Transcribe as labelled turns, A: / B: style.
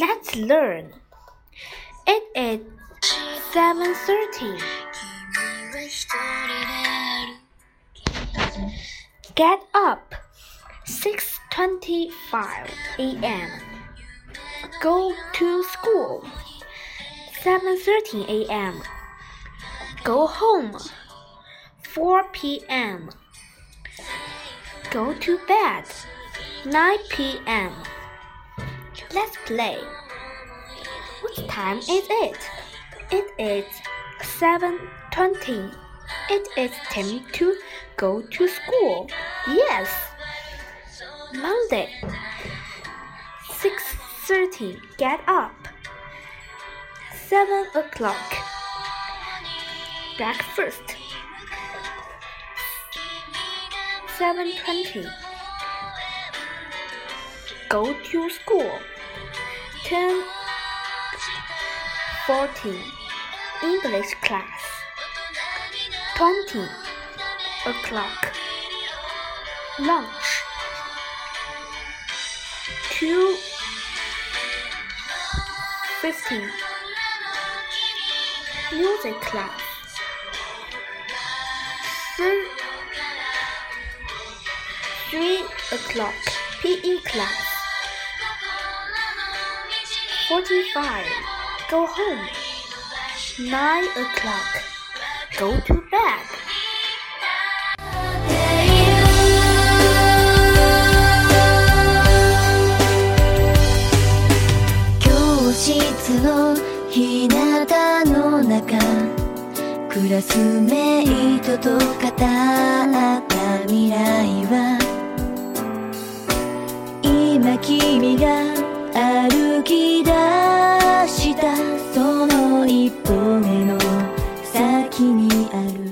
A: Let's learn. It is 7:30. Get up. 6:25 a.m. Go to school. 7:30 a.m. Go home. 4 p.m. Go to bed. 9 p.m. Let's play. What time is it? It is 7:20. It is time to go to school. Yes. Monday. 6:30. Get up. 7 o'clock. Breakfast. 7:20. Go to school. 10 14 English class. 20 o'clock. Lunch. 2 15 music class. 3 3 o'clock. PE class 45 Go home. 9 o'clock. Go to bed.
B: 教室の日向の中。クラスメイトと語った未来は。今君がき出したその一歩目の先にある